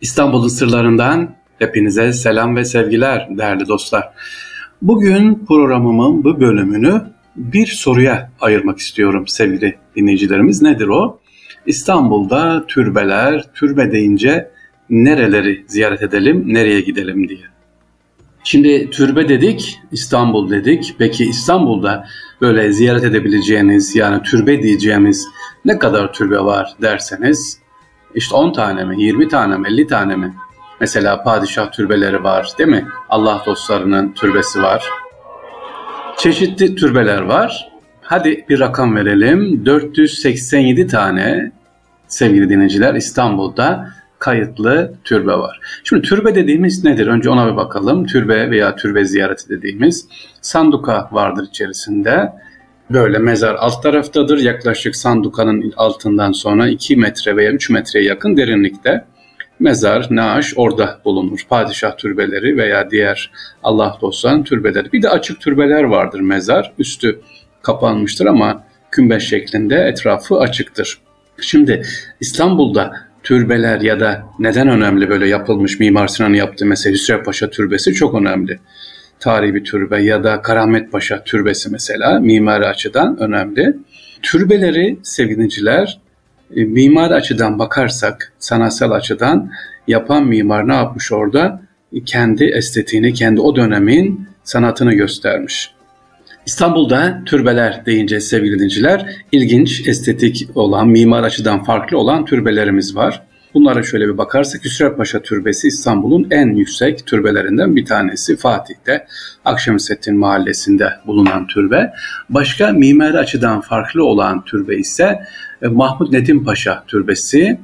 İstanbul'un sırlarından hepinize selam ve sevgiler değerli dostlar. Bugün programımın bu bölümünü bir soruya ayırmak istiyorum sevgili dinleyicilerimiz. Nedir o? İstanbul'da türbeler, türbe deyince nereleri ziyaret edelim, nereye gidelim diye. Şimdi türbe dedik, İstanbul dedik. Peki İstanbul'da böyle ziyaret edebileceğiniz yani türbe diyeceğimiz ne kadar türbe var derseniz işte 10 tane mi, 20 tane mi, 50 tane mi? Mesela padişah türbeleri var değil mi? Allah dostlarının türbesi var. Çeşitli türbeler var. Hadi bir rakam verelim. 487 tane sevgili dinleyiciler İstanbul'da kayıtlı türbe var. Şimdi türbe dediğimiz nedir? Önce ona bir bakalım. Türbe veya türbe ziyareti dediğimiz sanduka vardır içerisinde. Böyle mezar alt taraftadır. Yaklaşık sandukanın altından sonra 2 metre veya 3 metreye yakın derinlikte mezar, naaş orada bulunur. Padişah türbeleri veya diğer Allah dostlarının türbeleri. Bir de açık türbeler vardır mezar. Üstü kapanmıştır ama kümbeş şeklinde etrafı açıktır. Şimdi İstanbul'da türbeler ya da neden önemli böyle yapılmış Mimar Sinan'ın yaptığı mesela Hüsrev Paşa Türbesi çok önemli tarihi bir türbe ya da Karamet Paşa Türbesi mesela mimari açıdan önemli. Türbeleri sevgiliciler e, mimari açıdan bakarsak, sanatsal açıdan yapan mimar ne yapmış orada? Kendi estetiğini, kendi o dönemin sanatını göstermiş. İstanbul'da türbeler deyince sevgili dinciler ilginç, estetik olan, mimar açıdan farklı olan türbelerimiz var. Bunlara şöyle bir bakarsak Hüsrev Paşa Türbesi İstanbul'un en yüksek türbelerinden bir tanesi. Fatih'te Akşemseddin Mahallesi'nde bulunan türbe. Başka mimari açıdan farklı olan türbe ise e, Mahmud Nedim Paşa Türbesi.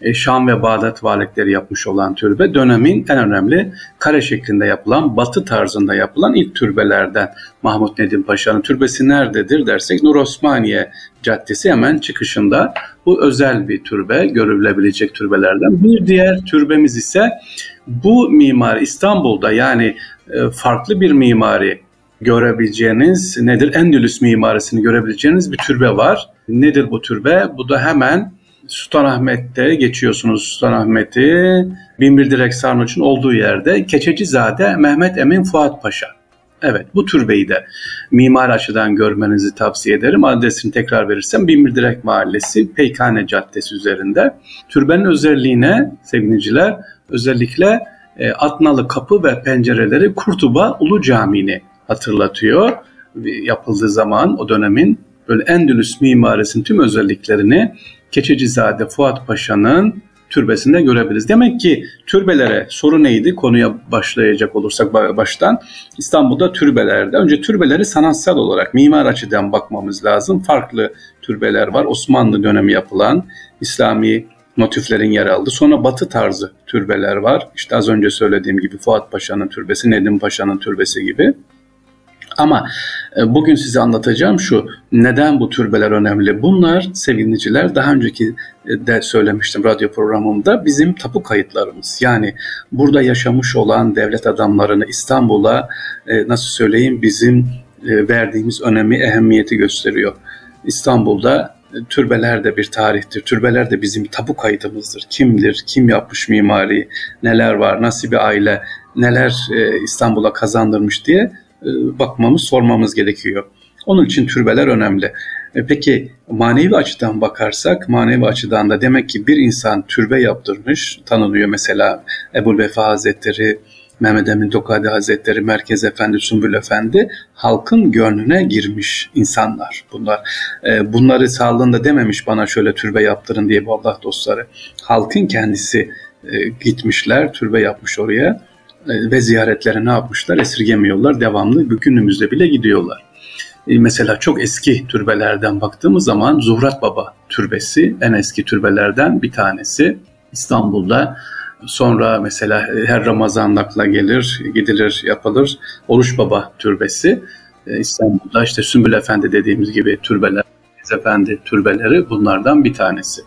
E, Şam ve Bağdat valilikleri yapmış olan türbe dönemin en önemli kare şeklinde yapılan, batı tarzında yapılan ilk türbelerden. Mahmut Nedim Paşa'nın türbesi nerededir dersek Nur Osmaniye Caddesi hemen çıkışında bu özel bir türbe, görülebilecek türbelerden. Bir diğer türbemiz ise bu mimari İstanbul'da yani e, farklı bir mimari görebileceğiniz nedir? Endülüs mimarisini görebileceğiniz bir türbe var. Nedir bu türbe? Bu da hemen Sultanahmet'te geçiyorsunuz Sultanahmet'i. Binbir Direk Sarnıç'ın olduğu yerde Keçecizade Mehmet Emin Fuat Paşa. Evet bu türbeyi de mimar açıdan görmenizi tavsiye ederim. Adresini tekrar verirsem Binbirdirek Mahallesi Peykane Caddesi üzerinde. Türbenin özelliğine sevgiliciler özellikle e, atnalı kapı ve pencereleri Kurtuba Ulu Camii'ni hatırlatıyor. Yapıldığı zaman o dönemin böyle Endülüs mimarisinin tüm özelliklerini Keçecizade Fuat Paşa'nın türbesinde görebiliriz. Demek ki türbelere soru neydi? Konuya başlayacak olursak baştan İstanbul'da türbelerde önce türbeleri sanatsal olarak mimar açıdan bakmamız lazım. Farklı türbeler var. Osmanlı dönemi yapılan İslami motiflerin yer aldı. Sonra batı tarzı türbeler var. İşte az önce söylediğim gibi Fuat Paşa'nın türbesi, Nedim Paşa'nın türbesi gibi. Ama e, bugün size anlatacağım şu, neden bu türbeler önemli? Bunlar sevgiliciler daha önceki e, de söylemiştim radyo programımda bizim tapu kayıtlarımız. Yani burada yaşamış olan devlet adamlarını İstanbul'a e, nasıl söyleyeyim bizim verdiğimiz önemi, ehemmiyeti gösteriyor. İstanbul'da türbeler de bir tarihtir. Türbeler de bizim tapu kayıtımızdır. Kimdir, kim yapmış mimari, neler var, nasıl bir aile, neler İstanbul'a kazandırmış diye bakmamız, sormamız gerekiyor. Onun için türbeler önemli. E, peki manevi açıdan bakarsak, manevi açıdan da demek ki bir insan türbe yaptırmış, tanınıyor mesela Ebul Vefa Hazretleri, Mehmet Emin Tokadi Hazretleri, Merkez Efendi, Sümbül Efendi halkın gönlüne girmiş insanlar bunlar. E, bunları sağlığında dememiş bana şöyle türbe yaptırın diye bu Allah dostları. Halkın kendisi gitmişler, türbe yapmış oraya e, ve ziyaretlere ne yapmışlar? Esirgemiyorlar. Devamlı günümüzde bile gidiyorlar. E, mesela çok eski türbelerden baktığımız zaman Zuhrat Baba Türbesi en eski türbelerden bir tanesi. İstanbul'da Sonra mesela e, her Ramazan nakla gelir, gidilir, yapılır. Oruç Baba Türbesi. İstanbul'da işte Sümbül Efendi dediğimiz gibi türbeler, Efendi türbeleri bunlardan bir tanesi.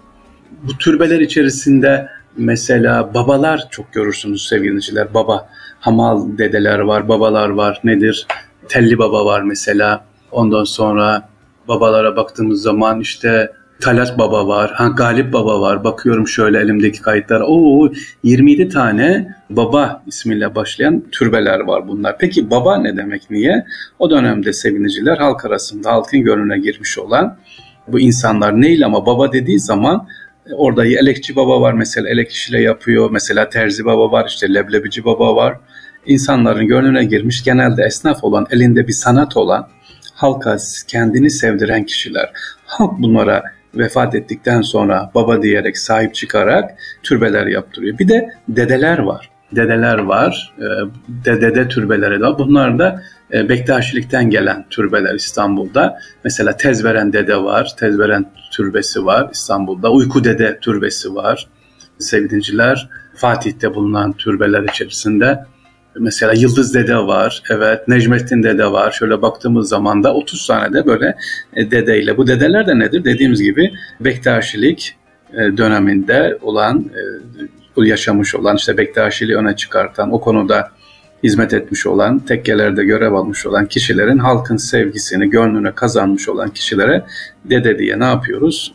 Bu türbeler içerisinde Mesela babalar çok görürsünüz sevgiliciler. Baba, hamal dedeler var, babalar var. Nedir? Telli baba var mesela. Ondan sonra babalara baktığımız zaman işte Talat Baba var, ha, Galip Baba var. Bakıyorum şöyle elimdeki kayıtlar. Oo 27 tane Baba ismiyle başlayan türbeler var bunlar. Peki Baba ne demek niye? O dönemde seviniciler halk arasında halkın gönlüne girmiş olan bu insanlar neyle ama baba dediği zaman orada elekçi baba var mesela elek işiyle yapıyor. Mesela terzi baba var işte leblebici baba var. İnsanların gönlüne girmiş genelde esnaf olan elinde bir sanat olan halka kendini sevdiren kişiler. Halk bunlara vefat ettikten sonra baba diyerek sahip çıkarak türbeler yaptırıyor. Bir de dedeler var. Dedeler var. E, dede türbeleri de Bunlar da e, Bektaşilikten gelen türbeler İstanbul'da. Mesela Tezveren Dede var. Tezveren türbesi var İstanbul'da. Uyku Dede türbesi var. Sevdinciler Fatih'te bulunan türbeler içerisinde Mesela Yıldız Dede var, evet Necmettin Dede var. Şöyle baktığımız zaman da 30 tane de böyle e, dedeyle. Bu dedeler de nedir? Dediğimiz gibi Bektaşilik e, döneminde olan, e, yaşamış olan, işte Bektaşiliği öne çıkartan, o konuda hizmet etmiş olan, tekkelerde görev almış olan kişilerin halkın sevgisini, gönlüne kazanmış olan kişilere dede diye ne yapıyoruz?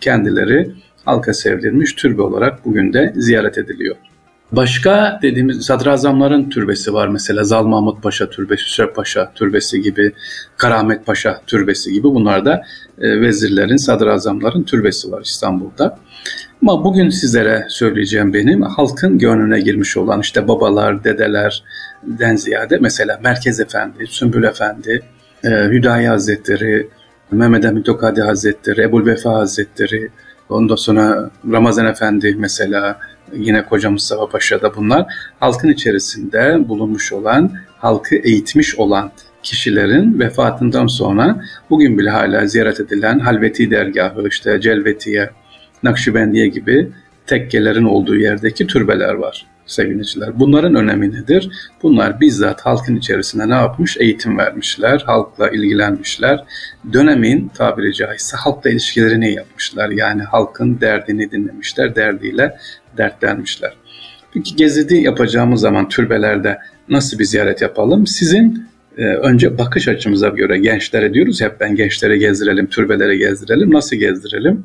Kendileri halka sevdirilmiş türbe olarak bugün de ziyaret ediliyor. Başka dediğimiz sadrazamların türbesi var mesela Zal Mahmut Paşa Türbesi, Hüsrev Paşa Türbesi gibi, Karamet Paşa Türbesi gibi bunlar da e, vezirlerin, sadrazamların türbesi var İstanbul'da. Ama bugün sizlere söyleyeceğim benim halkın gönlüne girmiş olan işte babalar, dedelerden ziyade mesela Merkez Efendi, Sümbül Efendi, e, Hüdayi Hazretleri, Mehmet Emin Tokadi Hazretleri, Ebul Vefa Hazretleri, ondan sonra Ramazan Efendi mesela, yine Koca Mustafa Paşa'da bunlar halkın içerisinde bulunmuş olan, halkı eğitmiş olan kişilerin vefatından sonra bugün bile hala ziyaret edilen Halveti dergahı, işte Celvetiye, Nakşibendiye gibi tekkelerin olduğu yerdeki türbeler var sevgiliciler. Bunların önemi nedir? Bunlar bizzat halkın içerisinde ne yapmış? Eğitim vermişler, halkla ilgilenmişler. Dönemin tabiri caizse halkla ilişkilerini yapmışlar. Yani halkın derdini dinlemişler, derdiyle dertlenmişler. Peki gezidi yapacağımız zaman türbelerde nasıl bir ziyaret yapalım? Sizin e, önce bakış açımıza göre gençlere diyoruz hep ben gençlere gezdirelim, türbelere gezdirelim. Nasıl gezdirelim?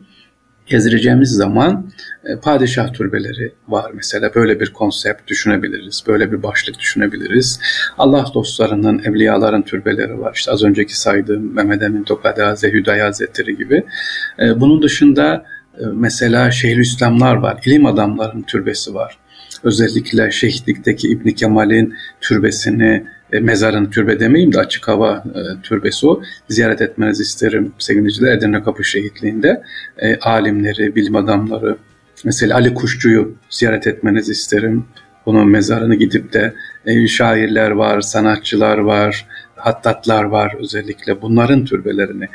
Gezdireceğimiz zaman e, padişah türbeleri var mesela. Böyle bir konsept düşünebiliriz. Böyle bir başlık düşünebiliriz. Allah dostlarının, evliyaların türbeleri var. İşte az önceki saydığım Mehmet Emin Tokadi Hazretleri, Hüdayi Hazretleri gibi. E, bunun dışında e, mesela Şeyhülislamlar var. ilim adamların türbesi var. Özellikle şehitlikteki İbn Kemal'in türbesini e, mezarın türbe demeyeyim de açık hava e, türbesi o. Ziyaret etmenizi isterim sevgiliciler Edirne Kapı Şehitliği'nde. E, alimleri, bilim adamları, mesela Ali Kuşçu'yu ziyaret etmenizi isterim. Onun mezarını gidip de e, şairler var, sanatçılar var, hattatlar var özellikle bunların türbelerini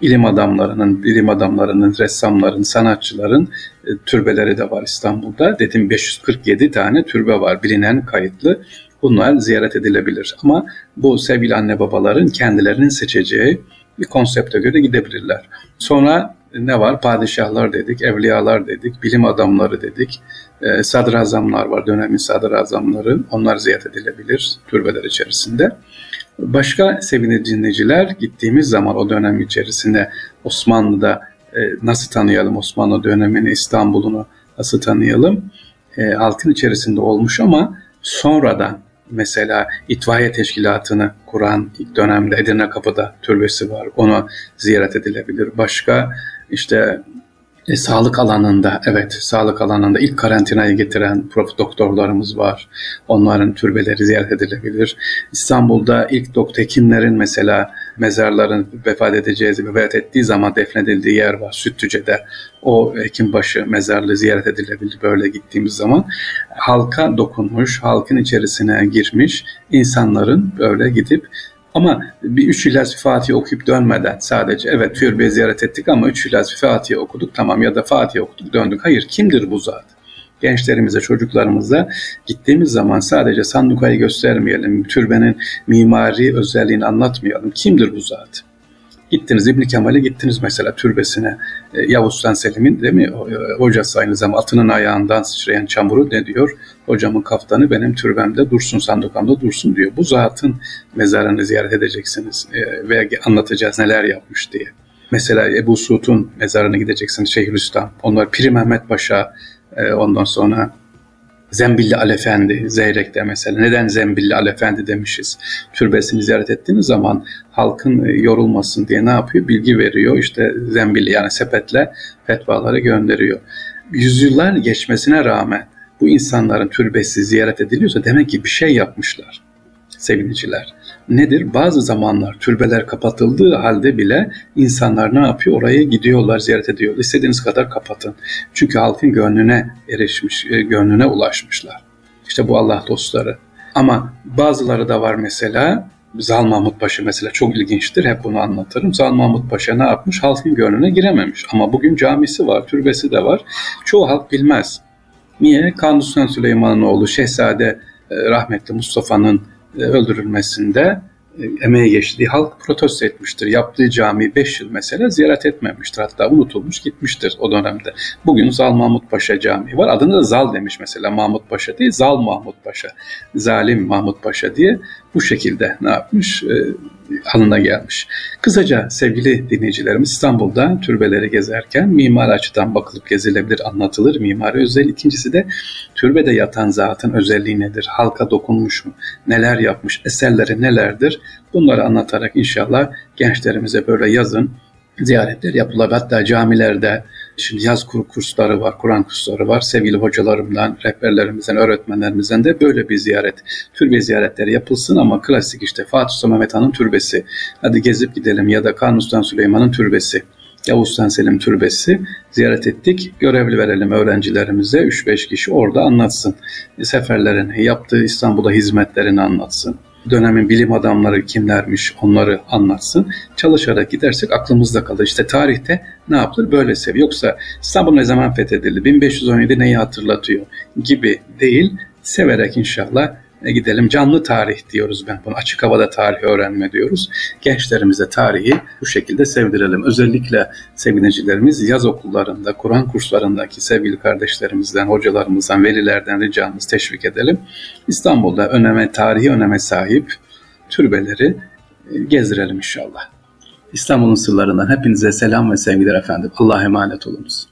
ilim adamlarının, bilim adamlarının, ressamların, sanatçıların e, türbeleri de var İstanbul'da. Dedim 547 tane türbe var bilinen kayıtlı. Bunlar ziyaret edilebilir. Ama bu sevgili anne babaların kendilerinin seçeceği bir konsepte göre gidebilirler. Sonra ne var? Padişahlar dedik, evliyalar dedik, bilim adamları dedik, e, sadrazamlar var, dönemin sadrazamları. Onlar ziyaret edilebilir türbeler içerisinde. Başka sevgili dinleyiciler gittiğimiz zaman o dönem içerisinde Osmanlı'da e, nasıl tanıyalım Osmanlı dönemini, İstanbul'unu nasıl tanıyalım? E, halkın içerisinde olmuş ama sonradan mesela itfaiye teşkilatını kuran ilk dönemde Edirne Kapı'da türbesi var. Onu ziyaret edilebilir. Başka işte e, sağlık alanında, evet sağlık alanında ilk karantinayı getiren prof doktorlarımız var. Onların türbeleri ziyaret edilebilir. İstanbul'da ilk doktor hekimlerin mesela mezarların vefat edeceği, vefat ettiği zaman defnedildiği yer var Sütlüce'de. O Hekimbaşı mezarlığı ziyaret edilebilir böyle gittiğimiz zaman. Halka dokunmuş, halkın içerisine girmiş insanların böyle gidip ama bir üç İlaç Fatih okuyup dönmeden sadece evet türbeyi ziyaret ettik ama üç İlaç Fatih okuduk tamam ya da Fatih okuduk döndük. Hayır kimdir bu zat? Gençlerimize, çocuklarımıza gittiğimiz zaman sadece sandukayı göstermeyelim, türbenin mimari özelliğini anlatmayalım. Kimdir bu zat? Gittiniz İbn Kemal'e gittiniz mesela türbesine. E, Yavuz Sultan Selim'in değil mi? E, hocası aynı zamanda atının ayağından sıçrayan çamuru ne diyor? Hocamın kaftanı benim türbemde dursun, sandukamda dursun diyor. Bu zatın mezarını ziyaret edeceksiniz e, ve anlatacağız neler yapmış diye. Mesela Ebu Suud'un mezarına gideceksiniz Şeyhülislam. Onlar Piri Mehmet Paşa, e, ondan sonra Zembilli Alefendi, Zeyrek'te mesela. Neden Zembilli Alefendi demişiz? Türbesini ziyaret ettiğiniz zaman halkın e, yorulmasın diye ne yapıyor? Bilgi veriyor. İşte Zembilli yani sepetle fetvaları gönderiyor. Yüzyıllar geçmesine rağmen bu insanların türbesi ziyaret ediliyorsa demek ki bir şey yapmışlar seviniciler. Nedir? Bazı zamanlar türbeler kapatıldığı halde bile insanlar ne yapıyor? Oraya gidiyorlar, ziyaret ediyor. İstediğiniz kadar kapatın. Çünkü halkın gönlüne erişmiş, e, gönlüne ulaşmışlar. İşte bu Allah dostları. Ama bazıları da var mesela Zal Mahmut Paşa mesela çok ilginçtir. Hep bunu anlatırım. Zal Mahmut Paşa ne yapmış? Halkın gönlüne girememiş. Ama bugün camisi var, türbesi de var. Çoğu halk bilmez. Niye? Kanuni Süleyman'ın oğlu Şehzade e, rahmetli Mustafa'nın öldürülmesinde e, emeği geçtiği halk protesto etmiştir. Yaptığı cami 5 yıl mesela ziyaret etmemiştir. Hatta unutulmuş gitmiştir o dönemde. Bugün Zal Mahmut Paşa Camii var. Adını da Zal demiş mesela Mahmut Paşa değil Zal Mahmut Paşa. Zalim Mahmut Paşa diye bu şekilde ne yapmış? E, halına gelmiş. Kısaca sevgili dinleyicilerimiz İstanbul'da türbeleri gezerken mimari açıdan bakılıp gezilebilir, anlatılır mimari özel. İkincisi de türbede yatan zatın özelliği nedir? Halka dokunmuş mu? Neler yapmış? Eserleri nelerdir? Bunları anlatarak inşallah gençlerimize böyle yazın ziyaretler yapılabilir. Hatta camilerde şimdi yaz kuru kursları var, Kur'an kursları var. Sevgili hocalarımdan, rehberlerimizden, öğretmenlerimizden de böyle bir ziyaret, türbe ziyaretleri yapılsın ama klasik işte Fatih Sultan Mehmet Han'ın türbesi. Hadi gezip gidelim ya da Kanuni Sultan Süleyman'ın türbesi. Yavuz Sultan Selim Türbesi ziyaret ettik. Görevli verelim öğrencilerimize 3-5 kişi orada anlatsın. Seferlerini, yaptığı İstanbul'da hizmetlerini anlatsın dönemin bilim adamları kimlermiş onları anlatsın. Çalışarak gidersek aklımızda kalır. İşte tarihte ne yapılır? Böyle sev. Yoksa İstanbul ne zaman fethedildi? 1517 neyi hatırlatıyor? Gibi değil. Severek inşallah gidelim. Canlı tarih diyoruz ben bunu. Açık havada tarih öğrenme diyoruz. Gençlerimize tarihi bu şekilde sevdirelim. Özellikle sevinecilerimiz yaz okullarında, Kur'an kurslarındaki sevgili kardeşlerimizden, hocalarımızdan, velilerden ricamız teşvik edelim. İstanbul'da öneme, tarihi öneme sahip türbeleri e, gezdirelim inşallah. İstanbul'un sırlarından hepinize selam ve sevgiler efendim. Allah'a emanet olunuz.